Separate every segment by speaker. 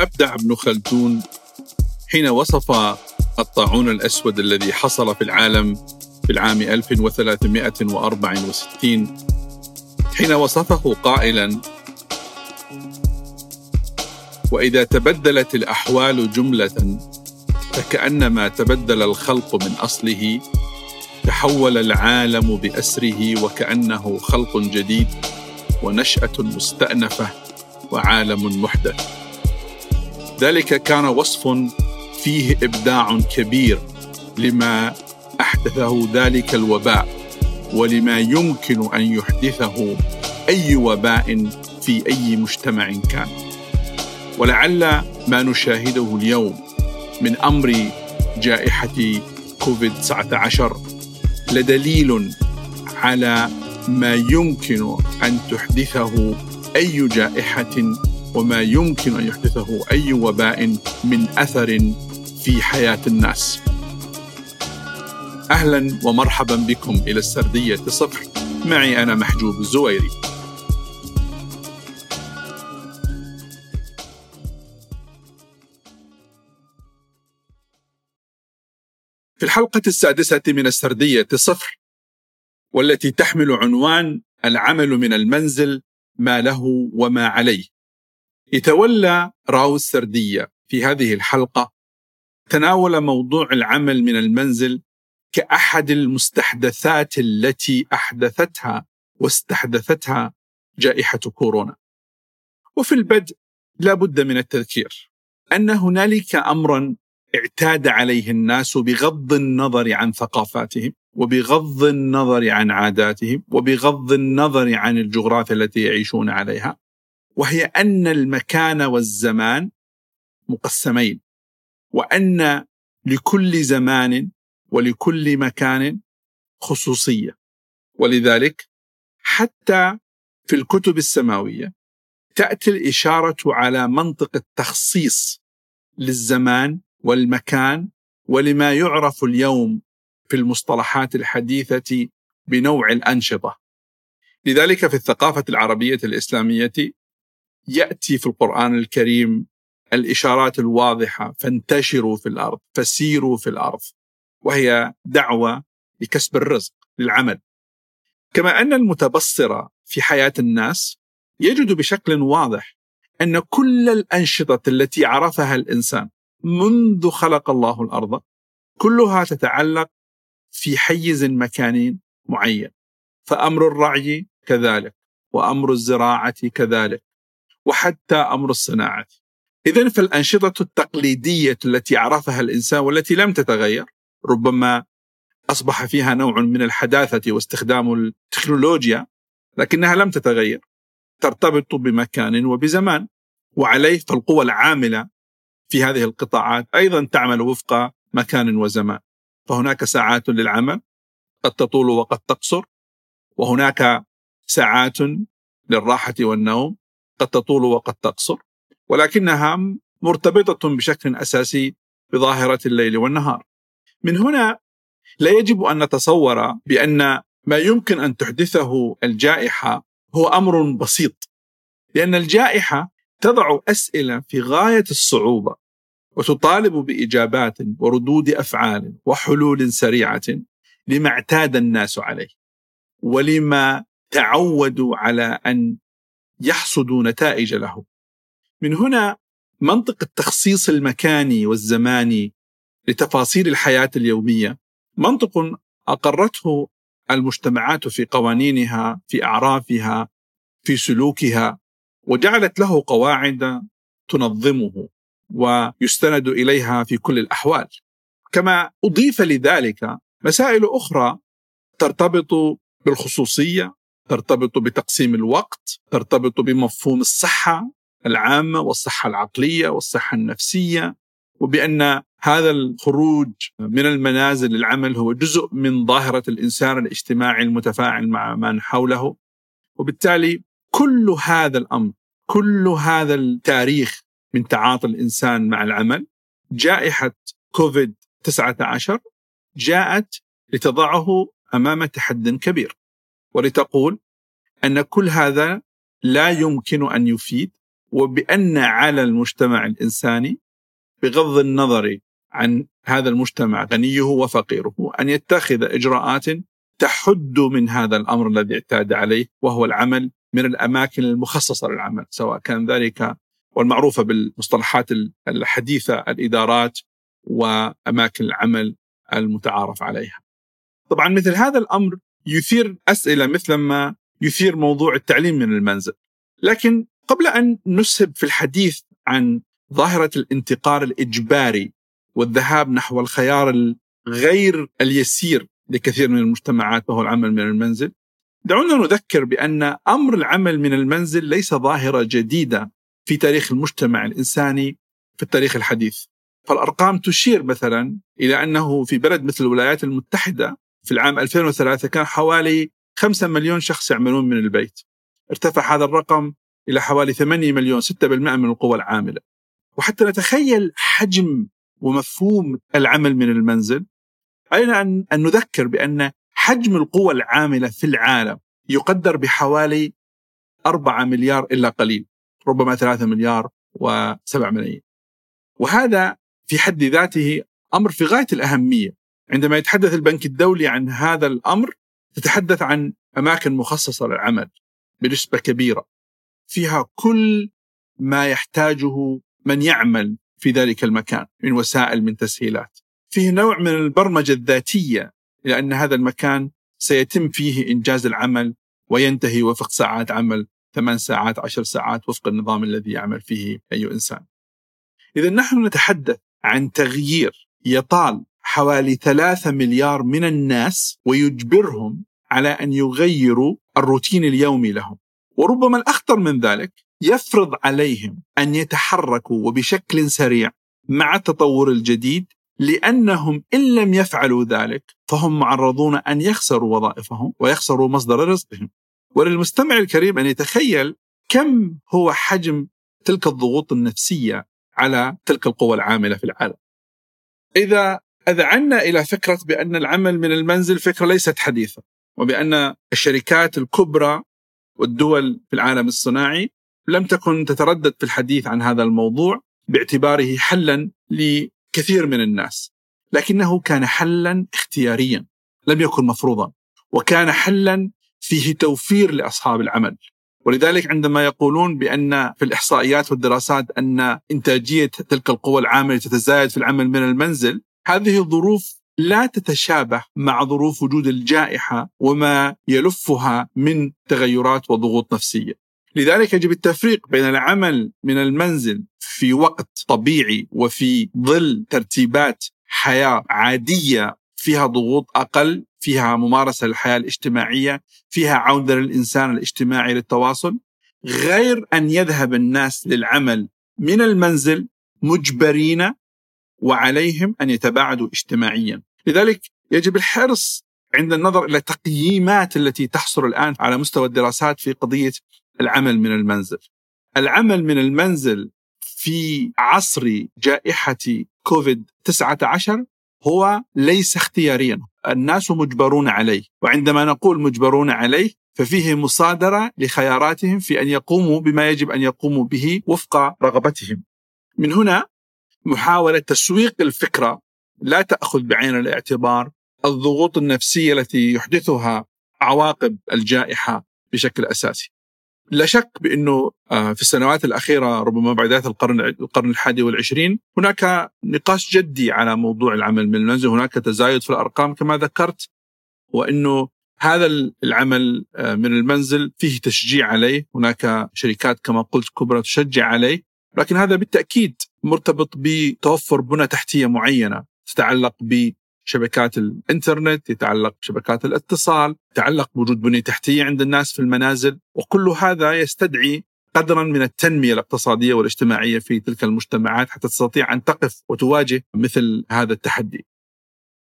Speaker 1: أبدع ابن خلدون حين وصف الطاعون الأسود الذي حصل في العالم في العام 1364 حين وصفه قائلا وإذا تبدلت الأحوال جملة فكأنما تبدل الخلق من أصله تحول العالم بأسره وكأنه خلق جديد ونشأة مستأنفة وعالم محدث. ذلك كان وصف فيه إبداع كبير لما أحدثه ذلك الوباء ولما يمكن أن يحدثه أي وباء في أي مجتمع كان. ولعل ما نشاهده اليوم من أمر جائحة كوفيد 19 لدليل على ما يمكن أن تحدثه أي جائحة وما يمكن أن يحدثه أي وباء من أثر في حياة الناس. أهلا ومرحبا بكم إلى السردية صفر معي أنا محجوب الزويري. في الحلقة السادسة من السردية صفر والتي تحمل عنوان العمل من المنزل ما له وما عليه يتولى راو السردية في هذه الحلقة تناول موضوع العمل من المنزل كأحد المستحدثات التي أحدثتها واستحدثتها جائحة كورونا. وفي البدء لا بد من التذكير أن هنالك أمرا اعتاد عليه الناس بغض النظر عن ثقافاتهم وبغض النظر عن عاداتهم وبغض النظر عن الجغرافيا التي يعيشون عليها. وهي أن المكان والزمان مقسمين وأن لكل زمان ولكل مكان خصوصية ولذلك حتى في الكتب السماوية تأتي الإشارة على منطق التخصيص للزمان والمكان ولما يعرف اليوم في المصطلحات الحديثة بنوع الأنشطة. لذلك في الثقافة العربية الإسلامية يأتي في القرآن الكريم الإشارات الواضحة فانتشروا في الأرض، فسيروا في الأرض. وهي دعوة لكسب الرزق للعمل. كما أن المتبصر في حياة الناس يجد بشكل واضح أن كل الأنشطة التي عرفها الإنسان منذ خلق الله الأرض كلها تتعلق في حيز مكاني معين فأمر الرعي كذلك وأمر الزراعة كذلك وحتى أمر الصناعة. اذا فالأنشطة التقليدية التي عرفها الإنسان والتي لم تتغير ربما أصبح فيها نوع من الحداثة واستخدام التكنولوجيا لكنها لم تتغير. ترتبط بمكان وبزمان وعليه فالقوى العاملة في هذه القطاعات. أيضا تعمل وفق مكان وزمان. فهناك ساعات للعمل قد تطول وقد تقصر وهناك ساعات للراحة والنوم قد تطول وقد تقصر ولكنها مرتبطة بشكل أساسي بظاهرة الليل والنهار. من هنا لا يجب أن نتصور بأن ما يمكن أن تحدثه الجائحة هو أمر بسيط لأن الجائحة تضع أسئلة في غاية الصعوبة وتطالب بإجابات وردود أفعال وحلول سريعة لما اعتاد الناس عليه ولما تعودوا على أن يحصدوا نتائج له. من هنا منطق التخصيص المكاني والزماني لتفاصيل الحياة اليومية منطق أقرته المجتمعات في قوانينها في أعرافها في سلوكها وجعلت له قواعد تنظمه ويستند إليها في كل الأحوال. كما أضيف لذلك مسائل أخرى ترتبط بالخصوصية، ترتبط بتقسيم الوقت، ترتبط بمفهوم الصحة العامة والصحة العقلية والصحة النفسية وبأن هذا الخروج من المنازل للعمل هو جزء من ظاهرة الإنسان الاجتماعي المتفاعل مع من حوله. وبالتالي كل هذا الأمر كل هذا التاريخ من تعاطي الإنسان مع العمل جائحة كوفيد 19 جاءت لتضعه أمام تحد كبير. ولتقول أن كل هذا لا يمكن أن يفيد وبأن على المجتمع الإنساني بغض النظر عن هذا المجتمع غنيه وفقيره أن يتخذ إجراءات تحد من هذا الأمر الذي اعتاد عليه وهو العمل من الأماكن المخصصة للعمل سواء كان ذلك والمعروفة بالمصطلحات الحديثة الإدارات وأماكن العمل المتعارف عليها. طبعا مثل هذا الأمر يثير أسئلة مثل ما يثير موضوع التعليم من المنزل. لكن قبل أن نسهب في الحديث عن ظاهرة الانتقال الإجباري والذهاب نحو الخيار الغير اليسير لكثير من المجتمعات وهو العمل من المنزل دعونا نذكر بأن أمر العمل من المنزل ليس ظاهرة جديدة في تاريخ المجتمع الإنساني في التاريخ الحديث. فالأرقام تشير مثلا إلى أنه في بلد مثل الولايات المتحدة في العام 2003 كان حوالي 5 مليون شخص يعملون من البيت. ارتفع هذا الرقم إلى حوالي 8 مليون 6% من القوى العاملة. وحتى نتخيل حجم ومفهوم العمل من المنزل علينا أن, نذكر بأن حجم القوى العاملة في العالم يقدر بحوالي 4 مليار إلا قليل ربما 3 مليار و7 ملايين. وهذا في حد ذاته أمر في غاية الأهمية. عندما يتحدث البنك الدولي عن هذا الأمر تتحدث عن أماكن مخصصة للعمل بنسبة كبيرة. فيها كل ما يحتاجه من يعمل في ذلك المكان من وسائل من تسهيلات. فيه نوع من البرمجة الذاتية لأن هذا المكان سيتم فيه إنجاز العمل وينتهي وفق ساعات عمل ثمان ساعات عشر ساعات وفق النظام الذي يعمل فيه أي إنسان. إذا نحن نتحدث عن تغيير يطال حوالي ثلاثة مليار من الناس ويجبرهم على أن يغيروا الروتين اليومي لهم. وربما الأخطر من ذلك يفرض عليهم أن يتحركوا وبشكل سريع مع التطور الجديد لأنهم إن لم يفعلوا ذلك فهم معرضون أن يخسروا وظائفهم ويخسروا مصدر رزقهم. وللمستمع الكريم أن يتخيل كم هو حجم تلك الضغوط النفسية على تلك القوى العاملة في العالم. إذا أذعنا إلى فكرة بأن العمل من المنزل فكرة ليست حديثة وبأن الشركات الكبرى والدول في العالم الصناعي لم تكن تتردد في الحديث عن هذا الموضوع باعتباره حلا لكثير من الناس لكنه كان حلا اختياريا لم يكن مفروضا وكان حلا فيه توفير لأصحاب العمل. ولذلك عندما يقولون بأن في الإحصائيات والدراسات أن إنتاجية تلك القوى العامله تتزايد في العمل من المنزل هذه الظروف لا تتشابه مع ظروف وجود الجائحة وما يلفها من تغيرات وضغوط نفسية. لذلك يجب التفريق بين العمل من المنزل في وقت طبيعي وفي ظل ترتيبات حياة عادية فيها ضغوط أقل، فيها ممارسة للحياة الاجتماعية، فيها عودة للإنسان الاجتماعي للتواصل، غير أن يذهب الناس للعمل من المنزل مجبرين وعليهم أن يتباعدوا اجتماعيا، لذلك يجب الحرص عند النظر إلى التقييمات التي تحصل الآن على مستوى الدراسات في قضية العمل من المنزل. العمل من المنزل في عصر جائحة كوفيد 19 هو ليس اختياريا، الناس مجبرون عليه، وعندما نقول مجبرون عليه ففيه مصادرة لخياراتهم في أن يقوموا بما يجب أن يقوموا به وفق رغبتهم. من هنا محاولة تسويق الفكرة لا تأخذ بعين الاعتبار الضغوط النفسية التي يحدثها عواقب الجائحة بشكل أساسي. لا شك بأنه آه، في السنوات الأخيرة ربما بدايه القرن القرن الحادي والعشرين هناك نقاش جدي على موضوع العمل من المنزل، هناك تزايد في الأرقام كما ذكرت وأنه هذا العمل آه، من المنزل فيه تشجيع عليه، هناك شركات كما قلت كبرى تشجع عليه، لكن هذا بالتأكيد مرتبط بتوفر بنى تحتية معينة تتعلق بشبكات الإنترنت يتعلق بشبكات الاتصال يتعلق بوجود بنية تحتية عند الناس في المنازل وكل هذا يستدعي قدرا من التنمية الاقتصادية والاجتماعية في تلك المجتمعات حتى تستطيع أن تقف وتواجه مثل هذا التحدي.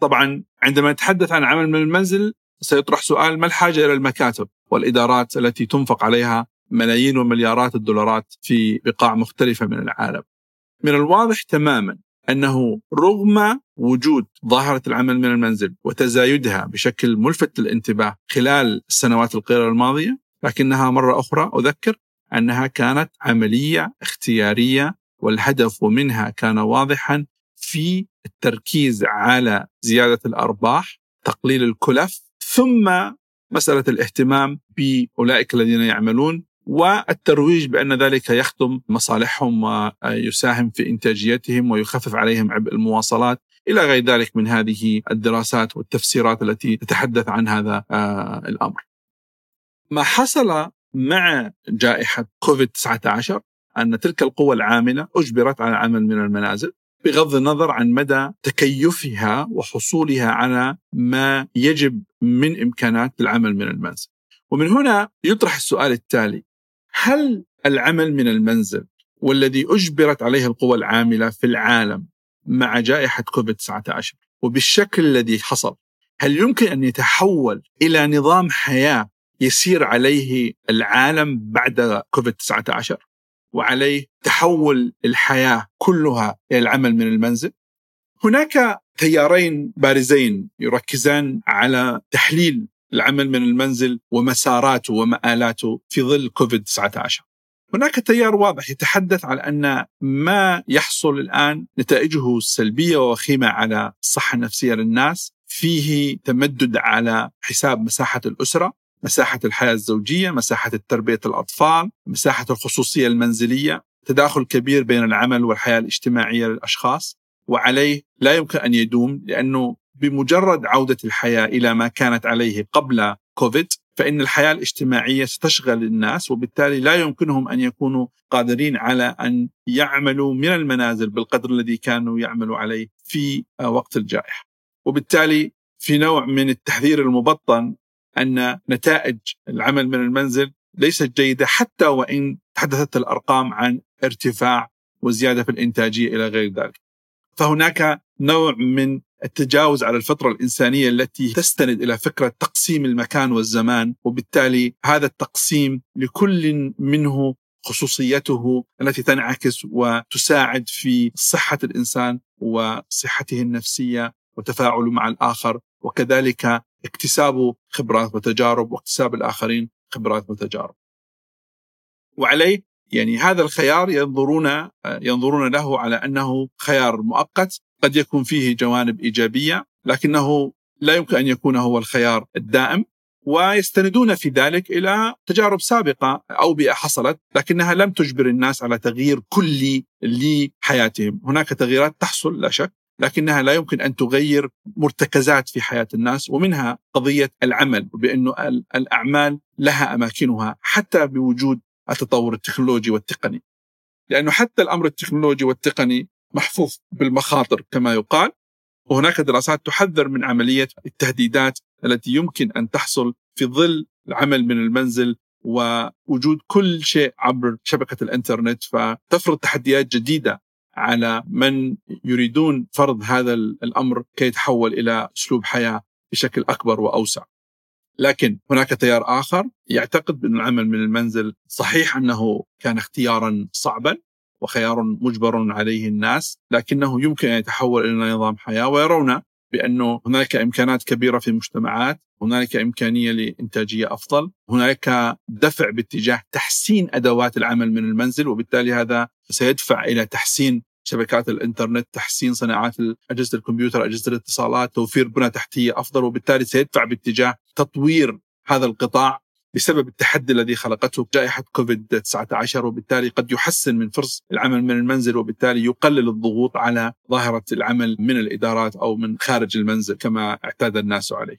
Speaker 1: طبعا عندما نتحدث عن عمل من المنزل سيطرح سؤال ما الحاجة إلى المكاتب والإدارات التي تنفق عليها ملايين ومليارات الدولارات في بقاع مختلفة من العالم. من الواضح تماما أنه رغم وجود ظاهرة العمل من المنزل وتزايدها بشكل ملفت للانتباه خلال السنوات القليله الماضية لكنها مرة أخرى أذكر أنها كانت عملية اختيارية والهدف منها كان واضحا في التركيز على زيادة الأرباح، تقليل الكلف، ثم مسألة الاهتمام بأولئك الذين يعملون والترويج بأن ذلك يخدم مصالحهم ويساهم في إنتاجيتهم ويخفف عليهم عبء المواصلات إلى غير ذلك من هذه الدراسات والتفسيرات التي تتحدث عن هذا آه، الأمر. ما حصل مع جائحة كوفيد 19 أن تلك القوى العاملة أجبرت على العمل من المنازل بغض النظر عن مدى تكيفها وحصولها على ما يجب من إمكانات العمل من المنزل. ومن هنا يطرح السؤال التالي: هل العمل من المنزل والذي أجبرت عليه القوى العاملة في العالم مع جائحة كوفيد 19 وبالشكل الذي حصل هل يمكن أن يتحول إلى نظام حياة يسير عليه العالم بعد كوفيد 19 وعليه تحول الحياة كلها إلى العمل من المنزل؟ هناك تيارين بارزين يركزان على تحليل العمل من المنزل ومساراته ومآلاته في ظل كوفيد 19 هناك تيار واضح يتحدث على أن ما يحصل الآن نتائجه سلبيه ووخيمه على الصحة النفسية للناس. فيه تمدد على حساب مساحة الأسرة مساحة الحياة الزوجية مساحة تربية الأطفال مساحة الخصوصية المنزلية تداخل كبير بين العمل والحياة الاجتماعية للأشخاص. وعليه لا يمكن أن يدوم لأنه بمجرد عودة الحياة إلى ما كانت عليه قبل كوفيد فإن الحياة الاجتماعية ستشغل الناس وبالتالي لا يمكنهم أن يكونوا قادرين على أن يعملوا من المنازل بالقدر الذي كانوا يعملوا عليه في وقت الجائحة. وبالتالي في نوع من التحذير المبطن أن نتائج العمل من المنزل ليست جيدة حتى وإن تحدثت الأرقام عن ارتفاع وزيادة في الإنتاجية إلى غير ذلك. فهناك نوع من التجاوز على الفطرة الإنسانية التي تستند إلى فكرة تقسيم المكان والزمان وبالتالي هذا التقسيم لكل منه خصوصيته التي تنعكس وتساعد في صحة الإنسان وصحته النفسية وتفاعله مع الآخر وكذلك اكتساب خبرات وتجارب واكتساب الآخرين خبرات وتجارب. وعليه يعني هذا الخيار ينظرون ينظرون له على أنه خيار مؤقت قد يكون فيه جوانب إيجابية لكنه لا يمكن أن يكون هو الخيار الدائم ويستندون في ذلك إلى تجارب سابقة أو بيئة حصلت لكنها لم تجبر الناس على تغيير كلي لحياتهم، هناك تغييرات تحصل لا شك لكنها لا يمكن أن تغير مرتكزات في حياة الناس ومنها قضية العمل بانه الأعمال لها أماكنها حتى بوجود التطور التكنولوجي والتقني. لأنه حتى الأمر التكنولوجي والتقني محفوف بالمخاطر كما يقال. وهناك دراسات تحذر من عملية التهديدات التي يمكن أن تحصل في ظل العمل من المنزل ووجود كل شيء عبر شبكة الإنترنت. فتفرض تحديات جديدة على من يريدون فرض هذا الأمر كي يتحول إلى أسلوب حياة بشكل أكبر وأوسع. لكن هناك تيار آخر يعتقد بأن العمل من المنزل صحيح أنه كان اختيارا صعبا. وخيار مجبر عليه الناس لكنه يمكن أن يتحول إلى نظام حياة ويرون بأنه هناك إمكانات كبيرة في المجتمعات، هنالك إمكانية لإنتاجية أفضل، هنالك دفع باتجاه تحسين أدوات العمل من المنزل وبالتالي هذا سيدفع إلى تحسين شبكات الإنترنت، تحسين صناعات أجهزة الكمبيوتر، أجهزة الاتصالات، توفير بنى تحتية أفضل وبالتالي سيدفع باتجاه تطوير هذا القطاع بسبب التحدي الذي خلقته جائحة كوفيد 19 وبالتالي قد يحسن من فرص العمل من المنزل وبالتالي يقلل الضغوط على ظاهرة العمل من الإدارات أو من خارج المنزل كما اعتاد الناس عليه.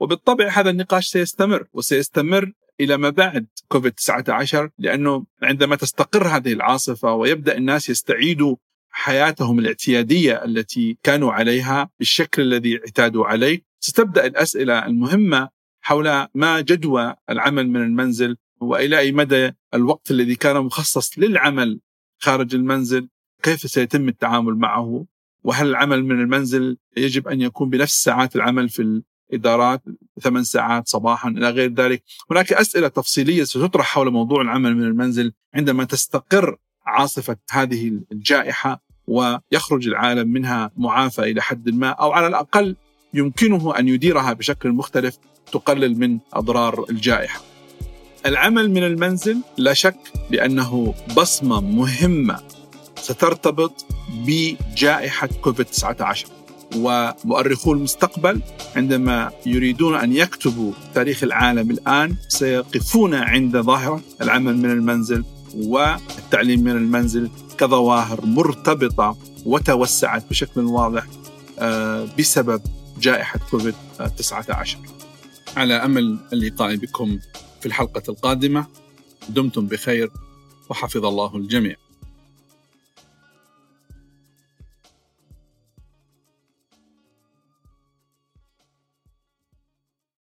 Speaker 1: وبالطبع هذا النقاش سيستمر وسيستمر إلى ما بعد كوفيد 19 لأنه عندما تستقر هذه العاصفة ويبدأ الناس يستعيدوا حياتهم الاعتيادية التي كانوا عليها بالشكل الذي اعتادوا عليه ستبدأ الأسئلة المهمة حول ما جدوى العمل من المنزل وإلى أي مدى الوقت الذي كان مخصص للعمل خارج المنزل كيف سيتم التعامل معه؟ وهل العمل من المنزل يجب أن يكون بنفس ساعات العمل في الإدارات ثمان ساعات صباحا إلى غير ذلك؟ هناك أسئلة تفصيلية ستطرح حول موضوع العمل من المنزل عندما تستقر عاصفة هذه الجائحة ويخرج العالم منها معافى إلى حد ما أو على الأقل يمكنه أن يديرها بشكل مختلف. تقلل من أضرار الجائحة. العمل من المنزل لا شك بأنه بصمة مهمة سترتبط بجائحة كوفيد 19 ومؤرخو المستقبل عندما يريدون أن يكتبوا تاريخ العالم الآن سيقفون عند ظاهره العمل من المنزل والتعليم من المنزل كظواهر مرتبطة وتوسعت بشكل واضح آه، بسبب جائحة كوفيد 19 على أمل اللقاء بكم في الحلقة القادمة. دمتم بخير وحفظ الله الجميع.